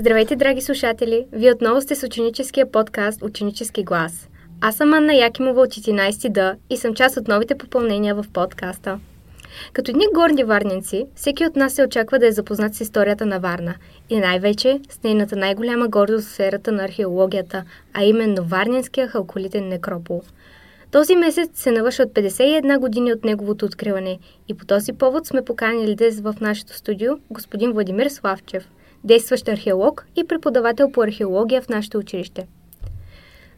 Здравейте, драги слушатели! Вие отново сте с ученическия подкаст Ученически глас. Аз съм Анна Якимова от 11 Д и съм част от новите попълнения в подкаста. Като едни горни варненци, всеки от нас се очаква да е запознат с историята на Варна и най-вече с нейната най-голяма гордост в сферата на археологията, а именно Варненския халколитен некропол. Този месец се навършват 51 години от неговото откриване и по този повод сме поканили днес в нашето студио господин Владимир Славчев – действащ археолог и преподавател по археология в нашето училище.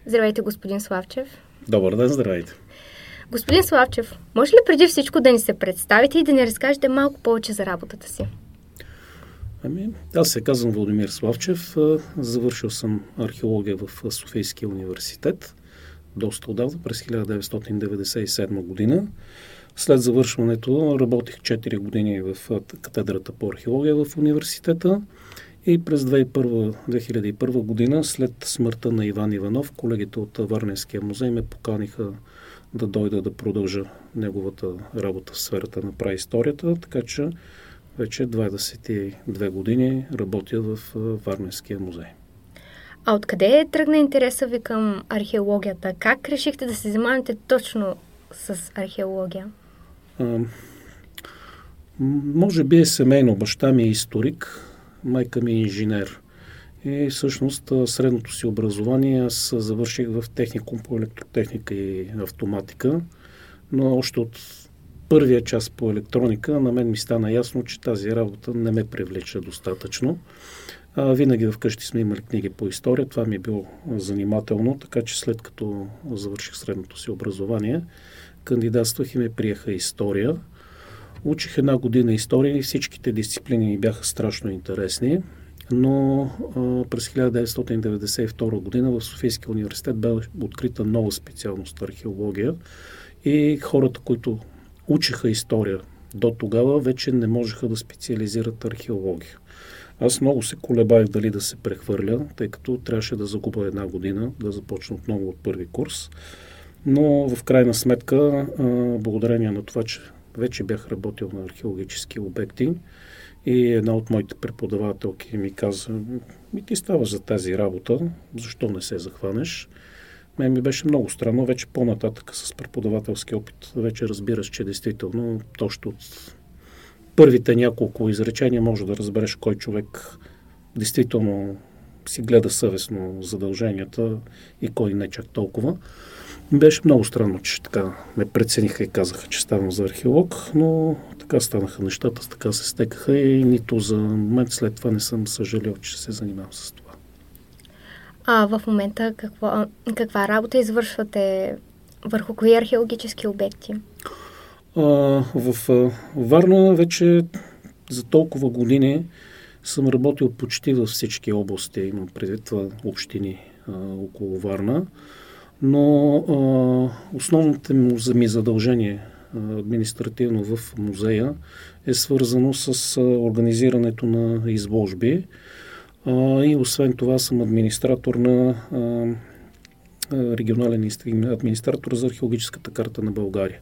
Здравейте, господин Славчев. Добър ден, здравейте. Господин Славчев, може ли преди всичко да ни се представите и да ни разкажете малко повече за работата си? Ами, аз се казвам Владимир Славчев. Завършил съм археология в Софийския университет доста отдавна, през 1997 година. След завършването работих 4 години в катедрата по археология в университета. И през 2001, 2001 година, след смъртта на Иван Иванов, колегите от Варненския музей ме поканиха да дойда да продължа неговата работа в сферата на праисторията, така че вече 22 години работя в Варненския музей. А откъде тръгна интереса ви към археологията? Как решихте да се занимавате точно с археология? Може би е семейно. Баща ми е историк, майка ми е инженер. И всъщност средното си образование аз завърших в техникум по електротехника и автоматика, но още от първия час по електроника на мен ми стана ясно, че тази работа не ме привлича достатъчно. А, винаги вкъщи сме имали книги по история, това ми е било занимателно, така че след като завърших средното си образование, кандидатствах и ме приеха история. Учих една година история и всичките дисциплини ми бяха страшно интересни, но а, през 1992 година в Софийския университет бе открита нова специалност археология и хората, които учиха история до тогава, вече не можеха да специализират археология. Аз много се колебаях дали да се прехвърля, тъй като трябваше да загубя една година, да започна отново от първи курс. Но в крайна сметка, благодарение на това, че вече бях работил на археологически обекти и една от моите преподавателки ми каза, ми ти ставаш за тази работа, защо не се захванеш? Мен ми беше много странно, вече по-нататък с преподавателски опит вече разбираш, че действително точно от първите няколко изречения може да разбереш кой човек действително си гледа съвестно задълженията и кой не чак толкова. Беше много странно, че така ме прецениха и казаха, че ставам за археолог, но така станаха нещата, така се стекаха и нито за момент след това не съм съжалил, че се занимавам с това. А в момента какво, каква работа извършвате върху кои археологически обекти? А, в а, Варна вече за толкова години съм работил почти във всички области, имам предвид това общини а, около Варна но а, основното ми задължение административно в музея е свързано с организирането на изложби а, и освен това съм администратор на а, регионален администратор за археологическата карта на България.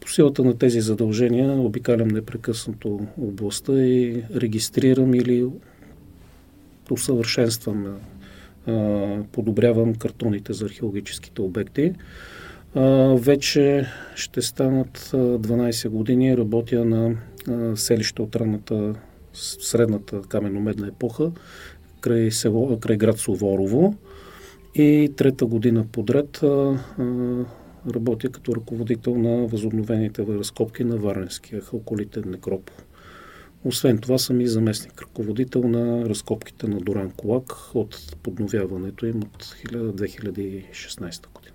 По силата на тези задължения обикалям непрекъснато областта и регистрирам или усъвършенствам подобрявам картоните за археологическите обекти. Вече ще станат 12 години. Работя на селище от ранната средната каменомедна епоха край, село, край град Суворово. И трета година подред работя като ръководител на възобновените разкопки на Варненския халколитен некропол. Освен това съм и заместник ръководител на разкопките на Доран Колак от подновяването им от 2016 година.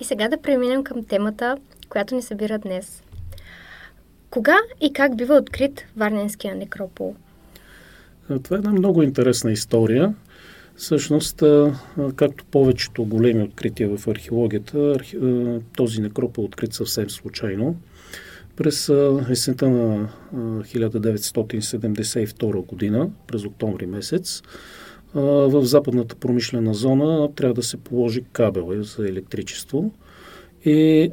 И сега да преминем към темата, която ни събира днес. Кога и как бива открит Варненския некропол? Това е една много интересна история. Всъщност, както повечето големи открития в археологията, този некропол е открит съвсем случайно. През есента на 1972 година, през октомври месец, в западната промишлена зона трябва да се положи кабел за електричество. И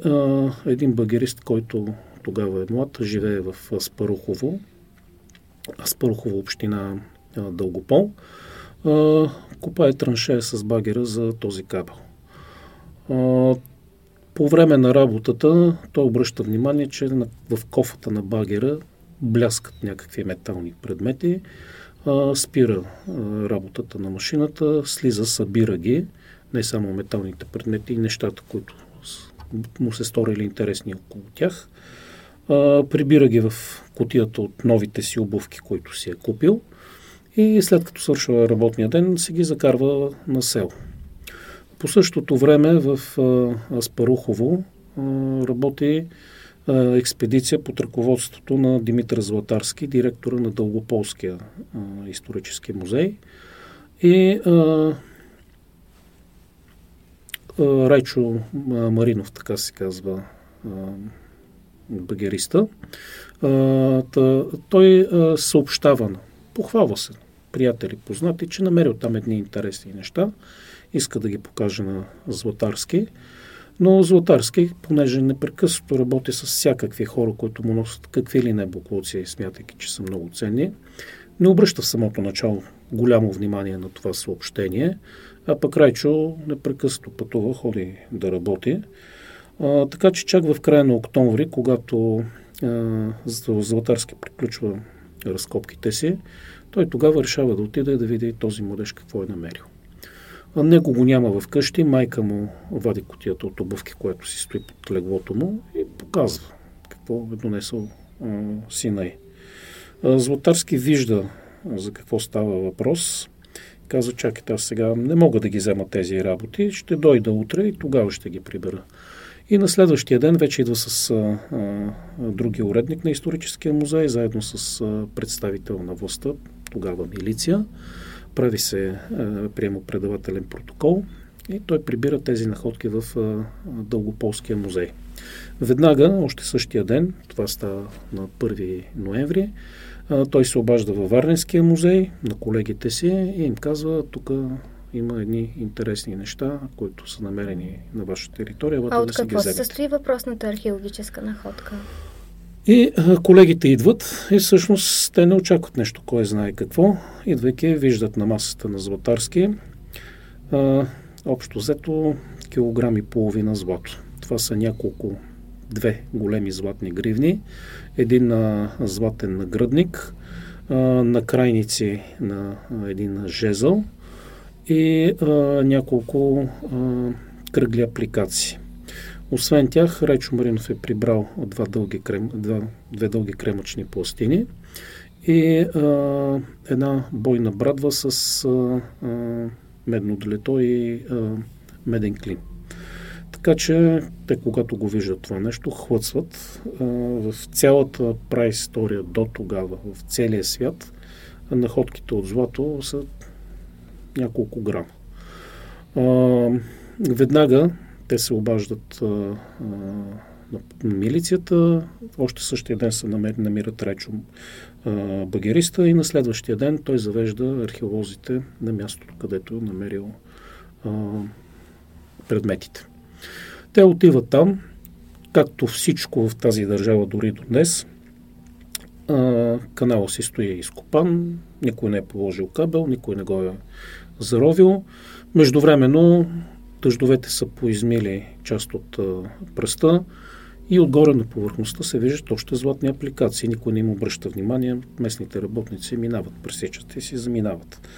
един багерист, който тогава е млад, живее в Аспарухово, Аспарухово община дългопол, копае траншея с багера за този кабел. По време на работата той обръща внимание, че в кофата на багера бляскат някакви метални предмети, спира работата на машината, слиза, събира ги, не само металните предмети и нещата, които му се сторили интересни около тях. прибира ги в котията от новите си обувки, които си е купил и след като свършва работния ден, си ги закарва на село. По същото време в Аспарухово работи експедиция под ръководството на Димитър Златарски, директора на Дългополския исторически музей. И Райчо Маринов, така се казва, багериста, той съобщава, похвалва се, приятели, познати, че намерил там едни интересни неща, иска да ги покаже на Златарски. Но Златарски, понеже непрекъснато работи с всякакви хора, които му носят какви ли не буклуци, смятайки, че са много ценни, не обръща в самото начало голямо внимание на това съобщение, а пък Райчо непрекъснато пътува, ходи да работи. А, така че чак в края на октомври, когато а, Златарски приключва разкопките си, той тогава решава да отиде да види този младеж какво е намерил. Него го няма вкъщи, майка му вади котията от обувки, която си стои под леглото му и показва какво е донесъл сина й. Златарски вижда за какво става въпрос. Каза, чакайте, аз сега не мога да ги взема тези работи, ще дойда утре и тогава ще ги прибера. И на следващия ден вече идва с а, а, другия уредник на историческия музей, заедно с а, представител на властта, тогава милиция. Прави се а, приемопредавателен протокол и той прибира тези находки в а, Дългополския музей. Веднага, още същия ден, това става на 1 ноември, а, той се обажда във Варненския музей на колегите си и им казва, тук има едни интересни неща, които са намерени на ваша територия. А от да какво се състои въпросната археологическа находка? И колегите идват и всъщност те не очакват нещо, кой знае какво. Идвайки, виждат на масата на Златарски а, общо взето килограм и половина злато. Това са няколко, две големи златни гривни, един а, златен нагръдник, а, на крайници на а, един жезъл и а, няколко а, кръгли апликации. Освен тях, Райчо Маринов е прибрал два дълги крем, два, две дълги кремъчни пластини и а, една бойна брадва с а, а, медно долето и а, меден клин. Така че те, когато го виждат това нещо, хлъцват а, в цялата праистория до тогава, в целия свят, находките от злато са няколко грама. А, веднага те се обаждат а, на милицията, още същия ден се намер, намират Речо а, багериста и на следващия ден той завежда археолозите на мястото, където е намерил а, предметите. Те отиват там, както всичко в тази държава дори до днес. А, канала си стои изкопан, никой не е положил кабел, никой не го е заровил. Междувременно дъждовете са поизмили част от пръста и отгоре на повърхността се виждат още златни апликации. Никой не им обръща внимание. Местните работници минават, пресечат и си заминават.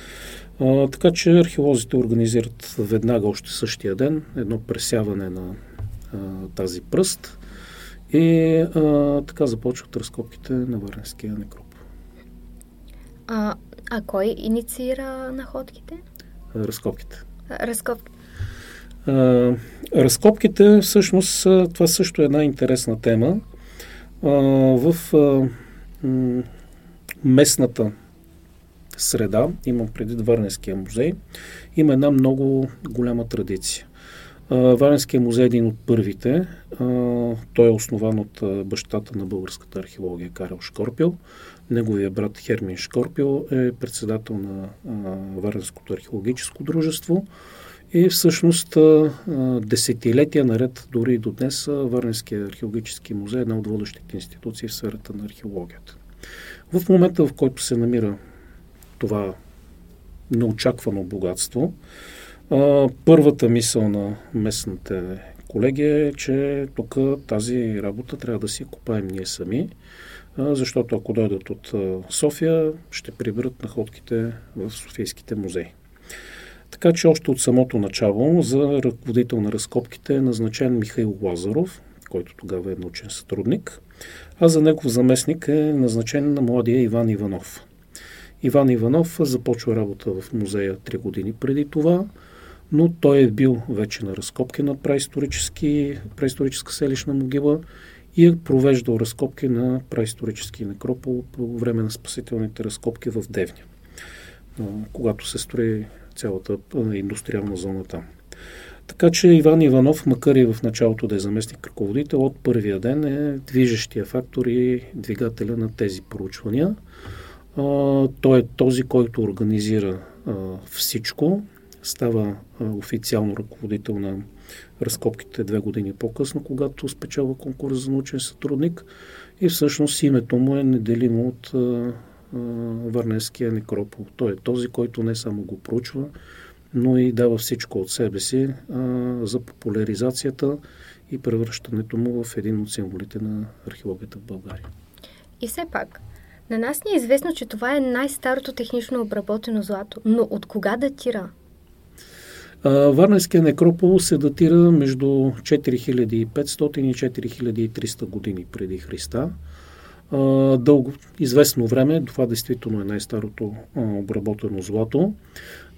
А, така че археолозите организират веднага още същия ден едно пресяване на а, тази пръст и а, така започват разкопките на Варненския некроп. А, а кой инициира находките? Разкопките. Разкопки. Разкопките, всъщност, това също е една интересна тема. В местната среда, имам преди Варненския музей, има една много голяма традиция. Варенския музей е един от първите. Той е основан от бащата на българската археология Карел Шкорпил. Неговия брат Хермин Шкорпил е председател на Варенското археологическо дружество. И всъщност десетилетия наред, дори и до днес, Варненския археологически музей е една от водещите институции в сферата на археологията. В момента, в който се намира това неочаквано богатство. Първата мисъл на местната колегия е, че тук тази работа трябва да си купаем ние сами, защото ако дойдат от София, ще приберат находките в Софийските музеи. Така че още от самото начало за ръководител на разкопките е назначен Михаил Лазаров, който тогава е научен сътрудник, а за негов заместник е назначен на младия Иван Иванов. Иван Иванов започва работа в музея 3 години преди това, но той е бил вече на разкопки на преисторическа селищна могила и е провеждал разкопки на преисторически некропол по време на спасителните разкопки в Девня, когато се строи цялата индустриална зона там. Така че Иван Иванов, макар и в началото да е заместник ръководител, от първия ден е движещия фактор и двигателя на тези проучвания. А, той е този, който организира а, всичко, става а, официално ръководител на разкопките две години по-късно, когато спечелва конкурс за научен сътрудник и всъщност името му е неделимо от а, Варненския некропол. Той е този, който не само го проучва, но и дава всичко от себе си а, за популяризацията и превръщането му в един от символите на археологията в България. И все пак, на нас ни е известно, че това е най-старото технично обработено злато, но от кога датира? Варненския некропол се датира между 4500 и 4300 години преди Христа дълго, известно време, това действително е най-старото обработено злато,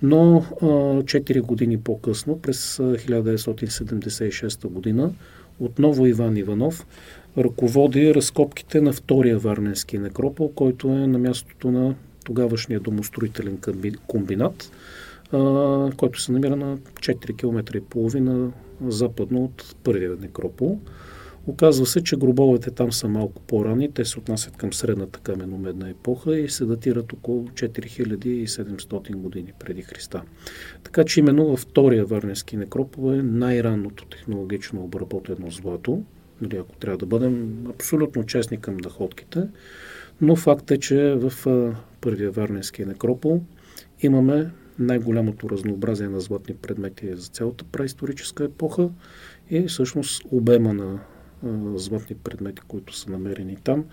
но 4 години по-късно, през 1976 година, отново Иван Иванов ръководи разкопките на втория Варненски некропол, който е на мястото на тогавашния домостроителен комбинат, който се намира на 4 км и половина западно от първия некропол. Оказва се, че гробовете там са малко по-рани. Те се отнасят към средната каменомедна епоха и се датират около 4700 години преди Христа. Така че именно във втория Варненски некропол е най-ранното технологично обработено злато. Нали, ако трябва да бъдем абсолютно честни към находките. Но факт е, че в първия Варненски некропол имаме най-голямото разнообразие на златни предмети за цялата преисторическа епоха и всъщност обема на златни предмети, които са намерени там,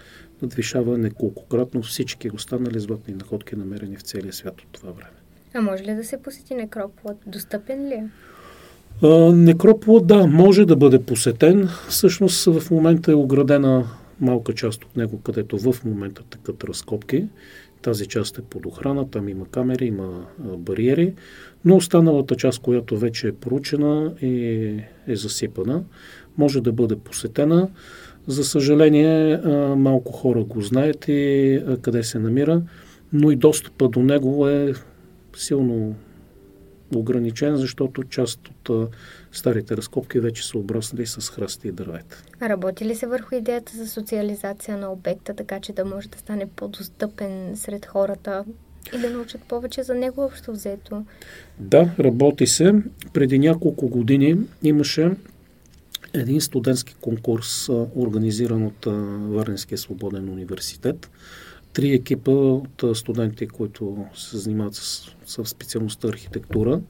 надвишава неколкократно всички останали златни находки, намерени в целия свят от това време. А може ли да се посети некрополът? Достъпен ли е? Некрополът, да, може да бъде посетен. Всъщност в момента е оградена малка част от него, където в момента тъкат разкопки. Тази част е под охрана, там има камери, има бариери, но останалата част, която вече е проучена и е засипана, може да бъде посетена. За съжаление, малко хора го знаят и къде се намира, но и достъпа до него е силно ограничен, защото част от старите разкопки вече са обраснали с храсти и дървета. А работи ли се върху идеята за социализация на обекта, така че да може да стане по-достъпен сред хората и да научат повече за него общо взето? Да, работи се. Преди няколко години имаше един студентски конкурс, организиран от Варненския свободен университет. Три екипа от студенти, които се занимават с, с специалността архитектура,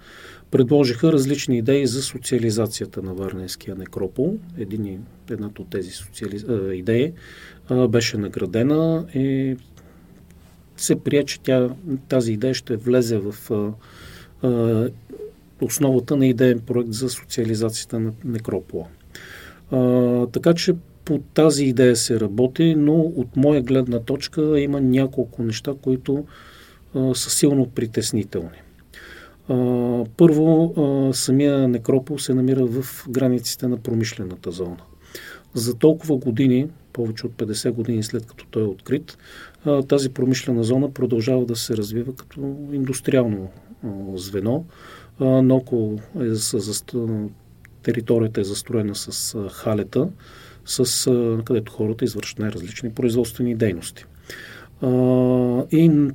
предложиха различни идеи за социализацията на Варненския некропол. Един, едната от тези социали... идеи беше наградена и се прие, че тя, тази идея ще влезе в основата на идеен проект за социализацията на некропола. А, така че по тази идея се работи, но от моя гледна точка има няколко неща, които а, са силно притеснителни. Първо, самия некропол се намира в границите на промишлената зона. За толкова години, повече от 50 години след като той е открит, тази промишлена зона продължава да се развива като индустриално звено. А, но около е, са територията е застроена с халета, с, където хората извършват най-различни производствени дейности. И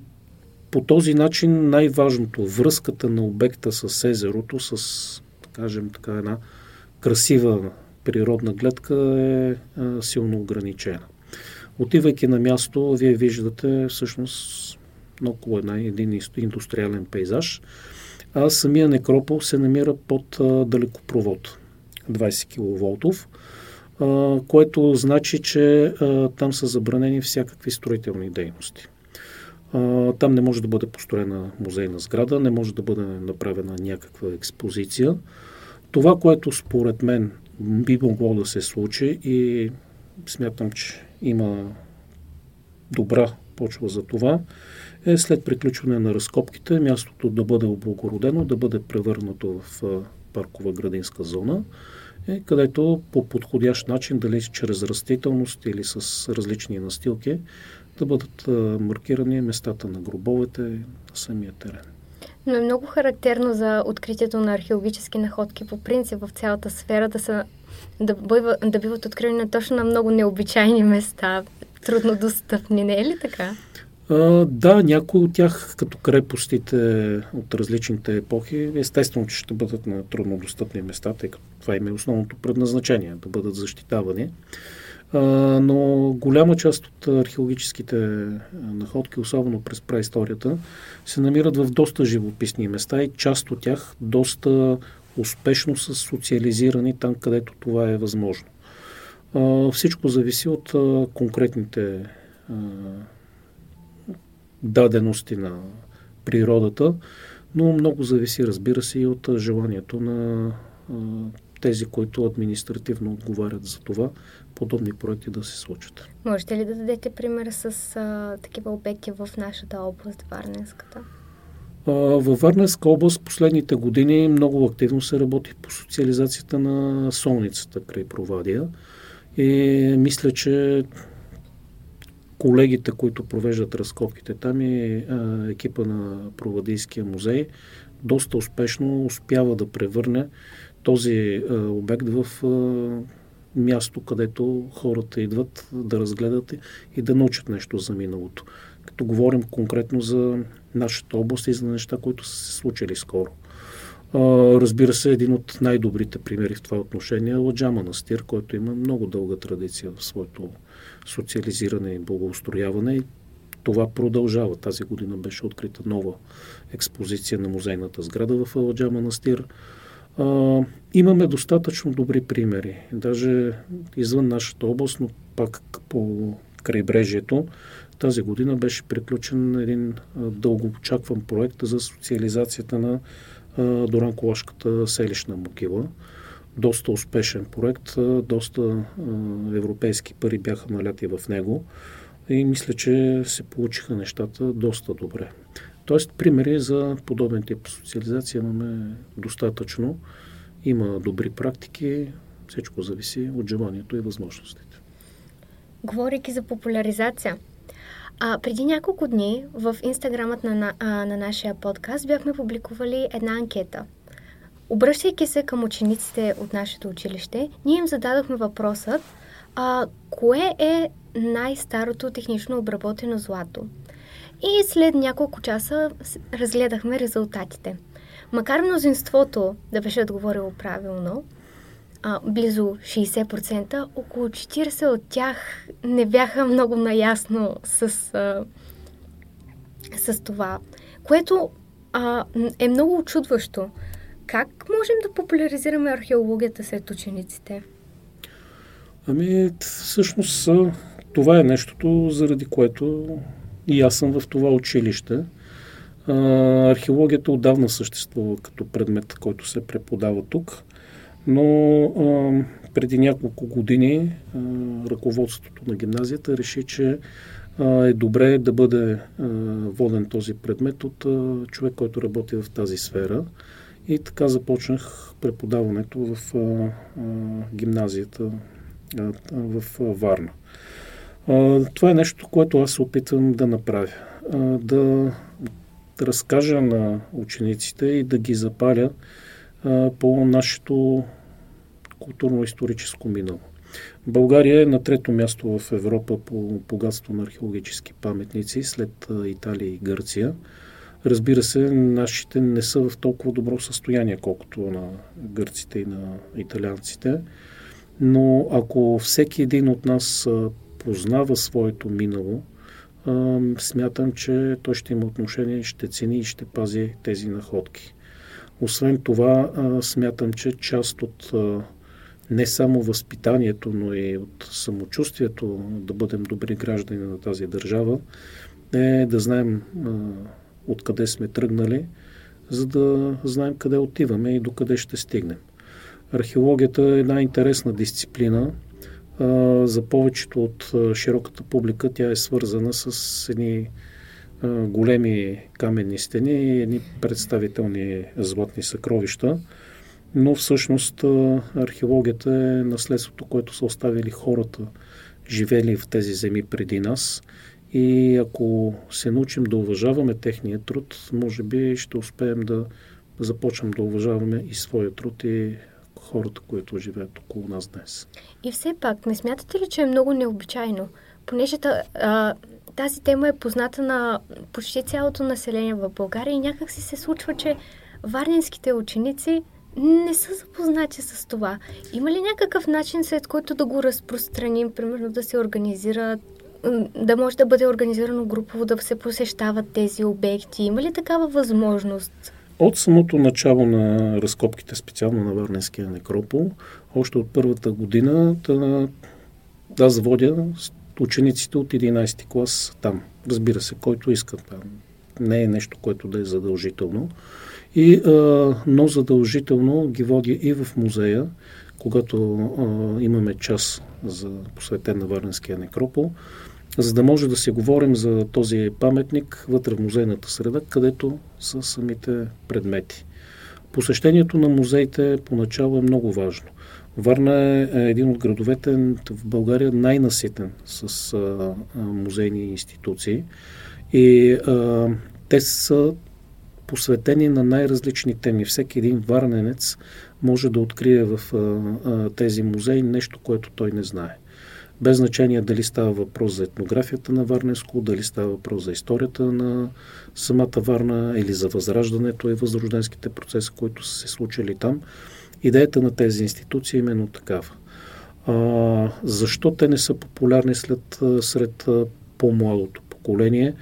по този начин най-важното, връзката на обекта с езерото, с, кажем така, една красива природна гледка е силно ограничена. Отивайки на място, вие виждате всъщност около една, един индустриален пейзаж. А самия некропол се намира под а, далекопровод, 20 кВ, а, което значи, че а, там са забранени всякакви строителни дейности. Там не може да бъде построена музейна сграда, не може да бъде направена някаква експозиция. Това, което според мен би могло да се случи и смятам, че има добра почва за това, е след приключване на разкопките мястото да бъде облагородено, да бъде превърнато в паркова градинска зона, е, където по подходящ начин, дали чрез растителност или с различни настилки, да бъдат маркирани местата на гробовете на самия терен. Но е много характерно за откритието на археологически находки по принцип в цялата сфера да, са, да, бъва, да биват откривани точно на много необичайни места, трудно достъпни, не е ли така? А, да, някои от тях, като крепостите от различните епохи, естествено, че ще бъдат на труднодостъпни места, тъй като това им е основното предназначение, да бъдат защитавани. Но голяма част от археологическите находки, особено през праисторията, се намират в доста живописни места и част от тях доста успешно са социализирани там, където това е възможно. Всичко зависи от конкретните дадености на природата, но много зависи, разбира се, и от желанието на тези, които административно отговарят за това, подобни проекти да се случат. Можете ли да дадете пример с а, такива обекти в нашата област, Варненската? Във Варненска област последните години много активно се работи по социализацията на солницата край Провадия. И мисля, че колегите, които провеждат разкопките там и а, екипа на Провадийския музей, доста успешно успява да превърне този а, обект в а, място, където хората идват да разгледат и да научат нещо за миналото. Като говорим конкретно за нашата област и за неща, които са се случили скоро. Разбира се, един от най-добрите примери в това отношение е Ладжа Манастир, който има много дълга традиция в своето социализиране и благоустрояване. Това продължава. Тази година беше открита нова експозиция на музейната сграда в Аладжа Манастир. А, имаме достатъчно добри примери. Даже извън нашата област, но пак по крайбрежието, тази година беше приключен един дълго очакван проект за социализацията на Доранколашката селищна могила доста успешен проект, доста европейски пари бяха наляти в него и мисля, че се получиха нещата доста добре. Тоест, примери за подобен тип социализация имаме достатъчно. Има добри практики, всичко зависи от желанието и възможностите. Говорейки за популяризация, а, преди няколко дни в инстаграмът на, на, на нашия подкаст бяхме публикували една анкета – Обръщайки се към учениците от нашето училище, ние им зададохме въпросът а, кое е най-старото технично обработено злато. И след няколко часа разгледахме резултатите. Макар мнозинството да беше отговорило правилно, а, близо 60%, около 40% от тях не бяха много наясно с, а, с това, което а, е много очудващо. Как можем да популяризираме археологията сред учениците? Ами, всъщност това е нещото, заради което и аз съм в това училище. археологията отдавна съществува като предмет, който се преподава тук, но преди няколко години ръководството на гимназията реши, че е добре да бъде воден този предмет от човек, който работи в тази сфера. И така започнах преподаването в а, а, гимназията а, в а, Варна. Това е нещо, което аз се опитвам да направя. Да, разкажа на учениците и да ги запаля по нашето културно-историческо минало. България е на трето място в Европа по богатство на археологически паметници след Италия и Гърция. Разбира се, нашите не са в толкова добро състояние, колкото на гърците и на италианците. Но ако всеки един от нас познава своето минало, смятам, че той ще има отношение, ще цени и ще пази тези находки. Освен това, смятам, че част от не само възпитанието, но и от самочувствието да бъдем добри граждани на тази държава е да знаем откъде сме тръгнали, за да знаем къде отиваме и докъде ще стигнем. Археологията е една интересна дисциплина. За повечето от широката публика тя е свързана с едни големи каменни стени и едни представителни златни съкровища. Но всъщност археологията е наследството, което са оставили хората, живели в тези земи преди нас – и ако се научим да уважаваме техния труд, може би ще успеем да започнем да уважаваме и своя труд и хората, които живеят около нас днес. И все пак, не смятате ли, че е много необичайно? Понеже а, тази тема е позната на почти цялото население в България и някак си се случва, че варненските ученици не са запознати с това. Има ли някакъв начин, след който да го разпространим, примерно да се организират да може да бъде организирано групово, да се посещават тези обекти? Има ли такава възможност? От самото начало на разкопките, специално на Варненския некропол, още от първата година, да, да заводя учениците от 11 ти клас там. Разбира се, който иска. Не е нещо, което да е задължително. И, а, но задължително ги водя и в музея, когато а, имаме час за посветен на Варненския некропол, за да може да си говорим за този паметник вътре в музейната среда, където са самите предмети. Посещението на музеите поначало е много важно. Варна е един от градовете в България най-наситен с а, музейни институции и а, те са посветени на най-различни теми. Всеки един варненец може да открие в а, а, тези музеи нещо, което той не знае без значение дали става въпрос за етнографията на Варненско, дали става въпрос за историята на самата Варна или за възраждането и възрожденските процеси, които са се случили там. Идеята на тези институции е именно такава. А, защо те не са популярни след, сред по-младото поколение?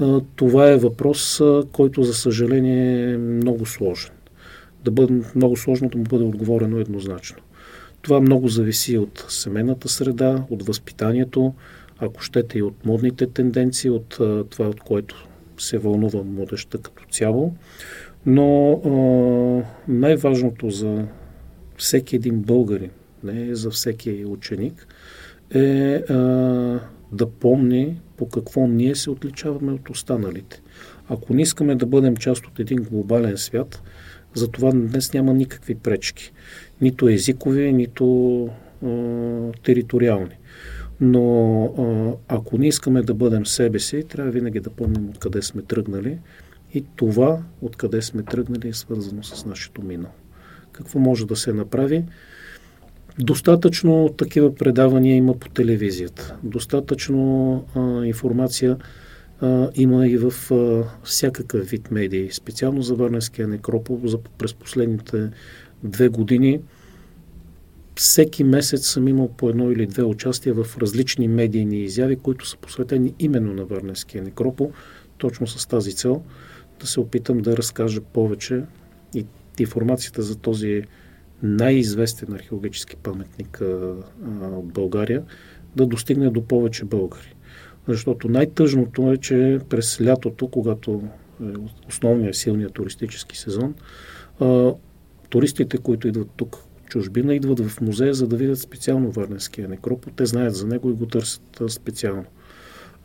А, това е въпрос, който за съжаление е много сложен. Да бъде, много сложно да му бъде отговорено еднозначно. Това много зависи от семейната среда, от възпитанието, ако щете и от модните тенденции, от това, от което се вълнува младеща като цяло. Но а, най-важното за всеки един българин, не за всеки ученик, е а, да помни по какво ние се отличаваме от останалите. Ако не искаме да бъдем част от един глобален свят, за това днес няма никакви пречки нито езикови, нито а, териториални. Но а, ако не искаме да бъдем себе си, трябва винаги да помним откъде сме тръгнали и това, откъде сме тръгнали, е свързано с нашето минало. Какво може да се направи? Достатъчно такива предавания има по телевизията. Достатъчно а, информация а, има и в а, всякакъв вид медии. Специално за Варненския некропол за, през последните две години всеки месец съм имал по едно или две участия в различни медийни изяви, които са посветени именно на Варненския некропол, точно с тази цел да се опитам да разкажа повече и информацията за този най-известен археологически паметник от България да достигне до повече българи. Защото най-тъжното е, че през лятото, когато е основният силният туристически сезон, туристите, които идват тук чужбина, идват в музея, за да видят специално Варненския некропол. Те знаят за него и го търсят специално.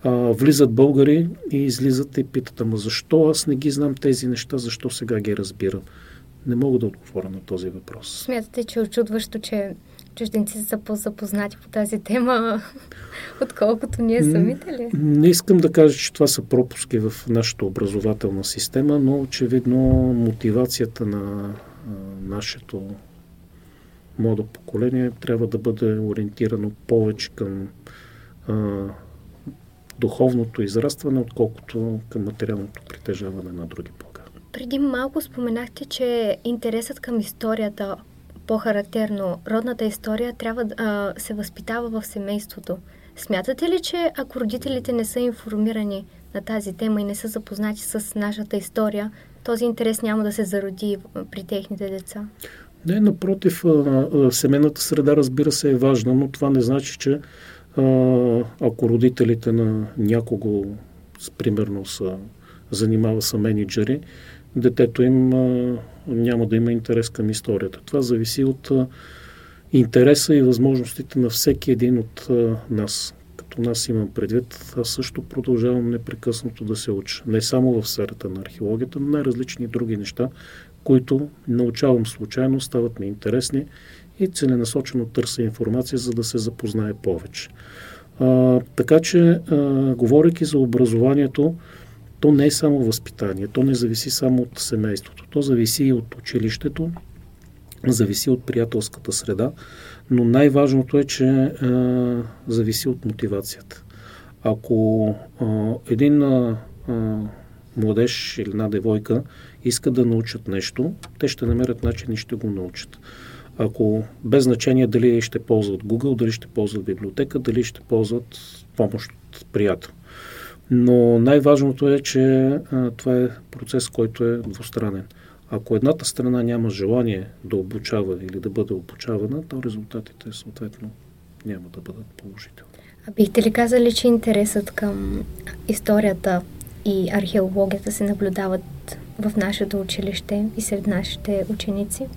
А, влизат българи и излизат и питат, ама защо аз не ги знам тези неща, защо сега ги разбирам? Не мога да отговоря на този въпрос. Смятате, че е очудващо, че чужденци са по-запознати по тази тема, отколкото ние самите ли? Не искам да кажа, че това са пропуски в нашата образователна система, но очевидно мотивацията на нашето младо поколение трябва да бъде ориентирано повече към а, духовното израстване, отколкото към материалното притежаване на други блага. Преди малко споменахте, че интересът към историята по-характерно, родната история трябва да се възпитава в семейството. Смятате ли, че ако родителите не са информирани на тази тема и не са запознати с нашата история, този интерес няма да се зароди при техните деца? Не, напротив, семейната среда, разбира се, е важна, но това не значи, че ако родителите на някого, примерно, са, занимава са менеджери, детето им няма да има интерес към историята. Това зависи от интереса и възможностите на всеки един от нас. Като нас имам предвид, аз също продължавам непрекъснато да се уча. Не само в сферата на археологията, но най-различни други неща, които научавам случайно, стават ми интересни и целенасочено търся информация, за да се запознае повече. А, така че, а, говоряки за образованието, то не е само възпитание, то не зависи само от семейството, то зависи и от училището, зависи от приятелската среда, но най-важното е, че а, зависи от мотивацията. Ако а, един а, младеж или една девойка искат да научат нещо, те ще намерят начин и ще го научат. Ако без значение дали ще ползват Google, дали ще ползват библиотека, дали ще ползват помощ от приятел. Но най-важното е, че а, това е процес, който е двустранен. Ако едната страна няма желание да обучава или да бъде обучавана, то резултатите съответно няма да бъдат положителни. А бихте ли казали, че интересът към историята и археологията се наблюдават в нашето училище и сред нашите ученици?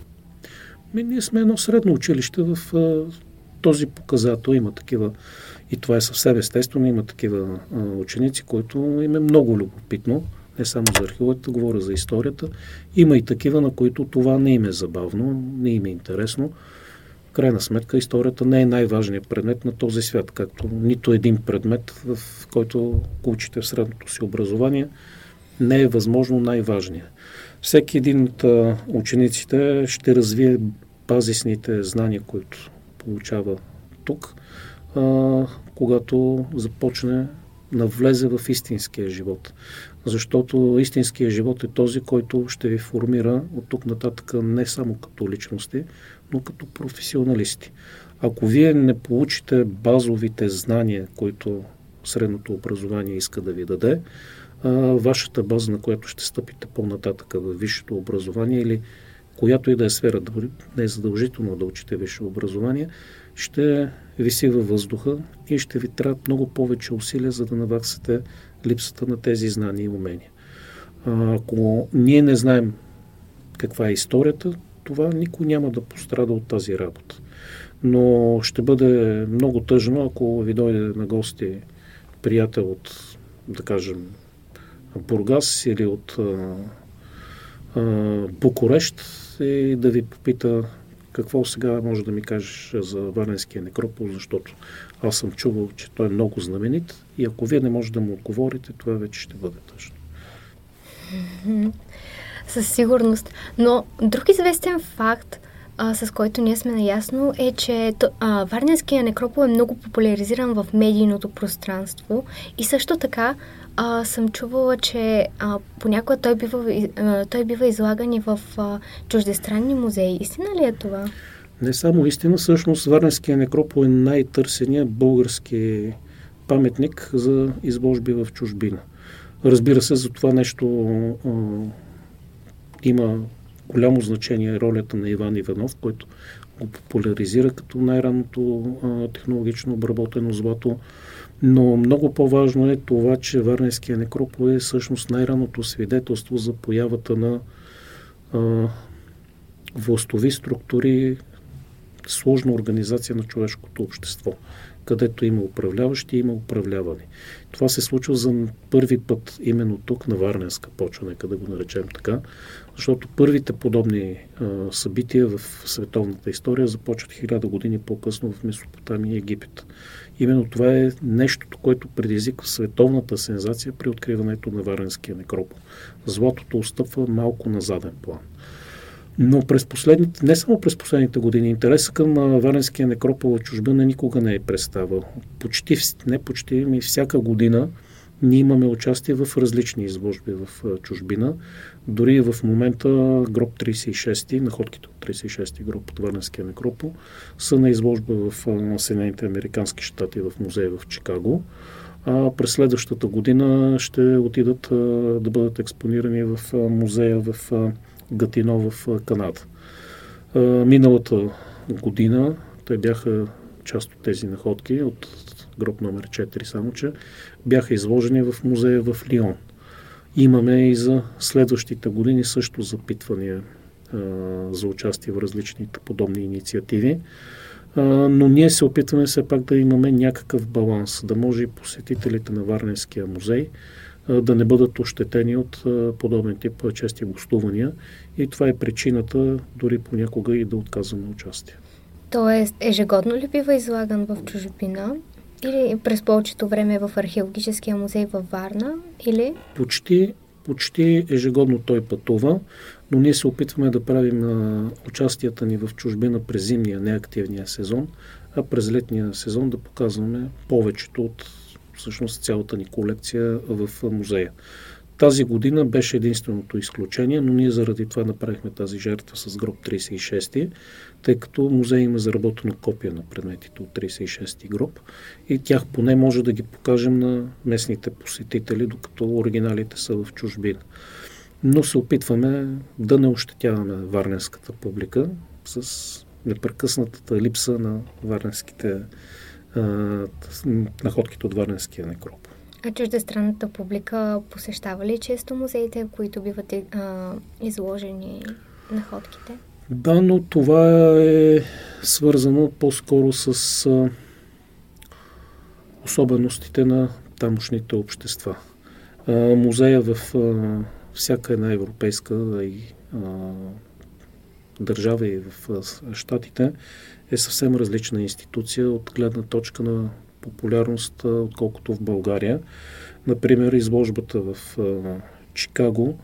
Ми, ние сме едно средно училище в а, този показател. Има такива, и това е съвсем естествено, има такива а, ученици, които им е много любопитно не само за археологията, говоря за историята. Има и такива, на които това не им е забавно, не им е интересно. В крайна сметка историята не е най-важният предмет на този свят, както нито един предмет, в който учите в средното си образование, не е възможно най-важния. Всеки един от учениците ще развие базисните знания, които получава тук, когато започне навлезе в истинския живот защото истинският живот е този, който ще ви формира от тук нататък не само като личности, но като професионалисти. Ако вие не получите базовите знания, които средното образование иска да ви даде, вашата база, на която ще стъпите по-нататък в висшето образование или която и да е сфера, не е задължително да учите висше образование, ще виси във въздуха и ще ви трябват много повече усилия, за да наваксате липсата на тези знания и умения. Ако ние не знаем каква е историята, това никой няма да пострада от тази работа. Но ще бъде много тъжно, ако ви дойде на гости приятел от, да кажем, Бургас или от а, а, Букурещ и да ви попита какво сега може да ми кажеш за Варненския некропол, защото аз съм чувал, че той е много знаменит и ако вие не можете да му отговорите, това вече ще бъде тъжно. Със сигурност. Но друг известен факт, а, с който ние сме наясно, е, че а, Варненския некропол е много популяризиран в медийното пространство и също така а, съм чувала, че а, понякога той бива, а, той бива излаган и в а, чуждестранни музеи. Истина ли е това? Не само истина, всъщност Варненския некропол е най-търсения български паметник за изложби в чужбина. Разбира се, за това нещо а, има голямо значение ролята на Иван Иванов, който го популяризира като най-ранното технологично обработено злато. Но много по-важно е това, че Варненския некропол е всъщност най-раното свидетелство за появата на а, властови структури, сложна организация на човешкото общество, където има управляващи и има управлявани. Това се случва за първи път именно тук на Варненска почва, нека да го наречем така, защото първите подобни а, събития в световната история започват хиляда години по-късно в Месопотамия и Египет. Именно това е нещото, което предизвиква световната сензация при откриването на Варенския некропол. Златото отстъпва малко на заден план. Но през последните, не само през последните години, интересът към Варенския некропол в чужбина никога не е представал. Почти, не почти, ми всяка година ние имаме участие в различни изложби в чужбина. Дори в момента гроб 36, находките от 36 гроб от Варненския некропол са на изложба в Съединените Американски щати в музея в Чикаго. А през следващата година ще отидат да бъдат експонирани в музея в Гатино в Канада. Миналата година те бяха част от тези находки от гроб номер 4, само че бяха изложени в музея в Лион. Имаме и за следващите години също запитвания за участие в различните подобни инициативи. Но ние се опитваме все пак да имаме някакъв баланс, да може и посетителите на Варненския музей да не бъдат ощетени от подобен тип чести гостувания. И това е причината дори понякога и да отказваме участие. Тоест, ежегодно ли бива излаган в чужбина? Или през повечето време в археологическия музей във Варна? Или? Почти, почти ежегодно той пътува, но ние се опитваме да правим а, участията ни в чужбина през зимния, неактивния сезон, а през летния сезон да показваме повечето от всъщност цялата ни колекция в музея. Тази година беше единственото изключение, но ние заради това направихме тази жертва с гроб 36, тъй като музей има заработено копия на предметите от 36 гроб и тях поне може да ги покажем на местните посетители, докато оригиналите са в чужбина. Но се опитваме да не ощетяваме варненската публика с непрекъснатата липса на варненските находките от Варненския некроп. А чуждестранната публика посещава ли често музеите, в които биват а, изложени находките? Да, но това е свързано по-скоро с а, особеностите на тамошните общества. А, музея в а, всяка една европейска и а, държава и в а, Штатите е съвсем различна институция от гледна точка на популярност, отколкото в България. Например, изложбата в Чикаго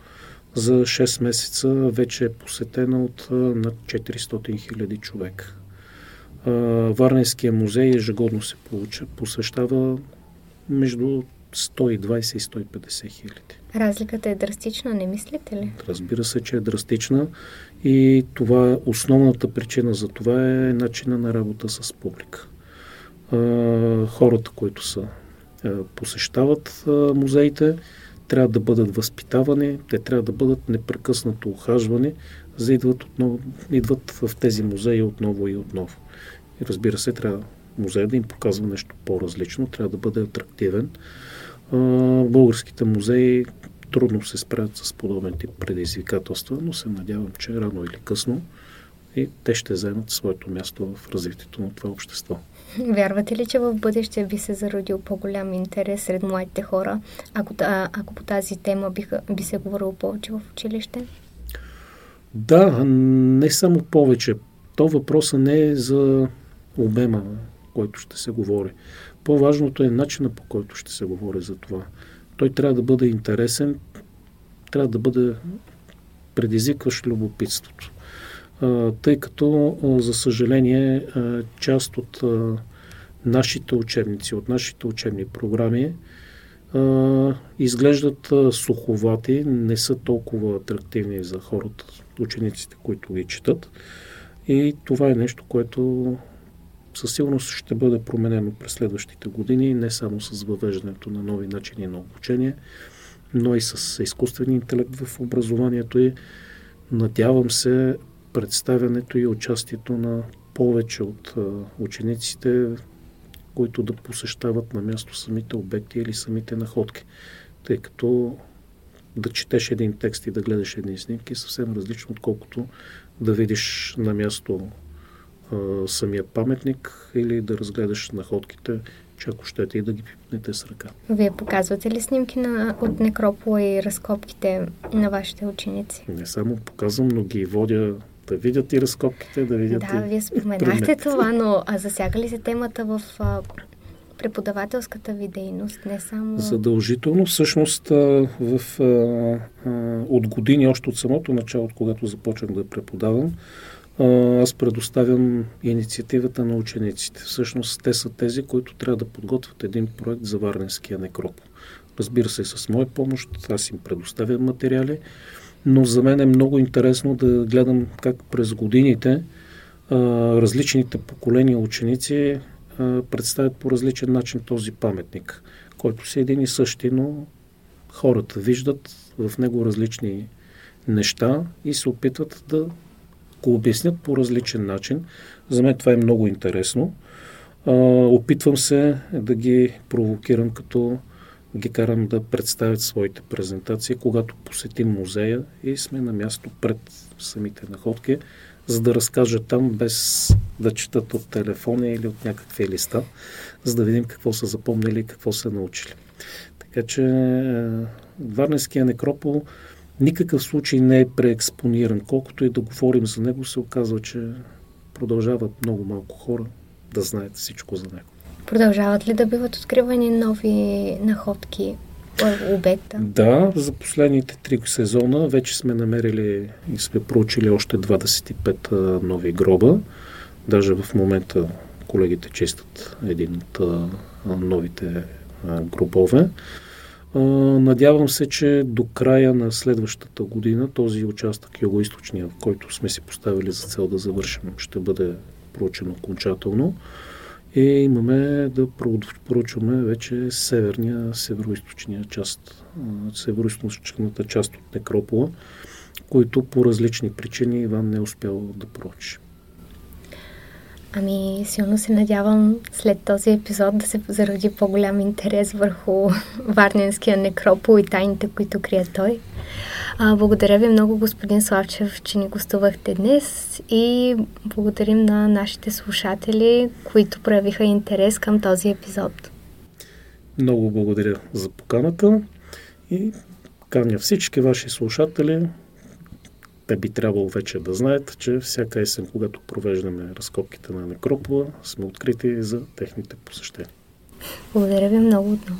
за 6 месеца вече е посетена от над 400 хиляди човек. Варненския музей ежегодно се посещава между 120 и 150 хиляди. Разликата е драстична, не мислите ли? Разбира се, че е драстична и това основната причина за това е начина на работа с публика хората, които са, посещават музеите, трябва да бъдат възпитавани, те трябва да бъдат непрекъснато ухажвани, за идват, отново, идват в тези музеи отново и отново. И разбира се, трябва музея да им показва нещо по-различно, трябва да бъде атрактивен. Българските музеи трудно се справят с подобен тип предизвикателства, но се надявам, че рано или късно и те ще вземат своето място в развитието на това общество. Вярвате ли, че в бъдеще би се зародил по-голям интерес сред младите хора, ако, ако по тази тема биха, би се говорило повече в училище? Да, не само повече. То въпроса не е за обема, който ще се говори. По-важното е начина по който ще се говори за това. Той трябва да бъде интересен, трябва да бъде предизвикващ любопитството тъй като, за съжаление, част от нашите учебници, от нашите учебни програми изглеждат суховати, не са толкова атрактивни за хората, учениците, които ги четат. И това е нещо, което със сигурност ще бъде променено през следващите години, не само с въвеждането на нови начини на обучение, но и с изкуствения интелект в образованието и надявам се представянето и участието на повече от учениците, които да посещават на място самите обекти или самите находки. Тъй като да четеш един текст и да гледаш едни снимки е съвсем различно, отколкото да видиш на място а, самия паметник или да разгледаш находките, че ако щете и да ги пипнете с ръка. Вие показвате ли снимки на, от некропола и разкопките на вашите ученици? Не само показвам, но ги водя да видят и разкопките, да видят Да, и вие споменахте това, но а засяга ли се темата в а, преподавателската ви дейност, не само... Задължително. Всъщност в, а, а, от години, още от самото начало, когато започнах да преподавам, аз предоставям инициативата на учениците. Всъщност те са тези, които трябва да подготвят един проект за Варненския некропол. разбира се с моя помощ, аз им предоставям материали, но за мен е много интересно да гледам как през годините а, различните поколения ученици а, представят по различен начин този паметник, който си един и същи, но хората виждат в него различни неща и се опитват да го обяснят по различен начин. За мен това е много интересно. А, опитвам се да ги провокирам, като ги карам да представят своите презентации, когато посетим музея и сме на място пред самите находки, за да разкажат там без да четат от телефона или от някакви листа, за да видим какво са запомнили и какво са научили. Така че е, Варненския некропол никакъв случай не е преекспониран. Колкото и да говорим за него, се оказва, че продължават много малко хора да знаят всичко за него. Продължават ли да биват откривани нови находки обекта? Да, за последните три сезона вече сме намерили и сме проучили още 25 нови гроба. Даже в момента колегите чистят един от новите гробове. Надявам се, че до края на следващата година този участък юго-источния, който сме си поставили за цел да завършим, ще бъде проучен окончателно. И имаме да проучваме вече северния, северо-источния част, северо-источната част от некропола, които по различни причини Иван не е успял да проучи. Ами, силно се надявам след този епизод да се зароди по-голям интерес върху Варненския некропол и тайните, които крие той. А, благодаря ви много, господин Славчев, че ни гостувахте днес и благодарим на нашите слушатели, които проявиха интерес към този епизод. Много благодаря за поканата и каня всички ваши слушатели те би трябвало вече да знаят, че всяка есен, когато провеждаме разкопките на Некропола, сме открити за техните посещения. Благодаря ви много отново.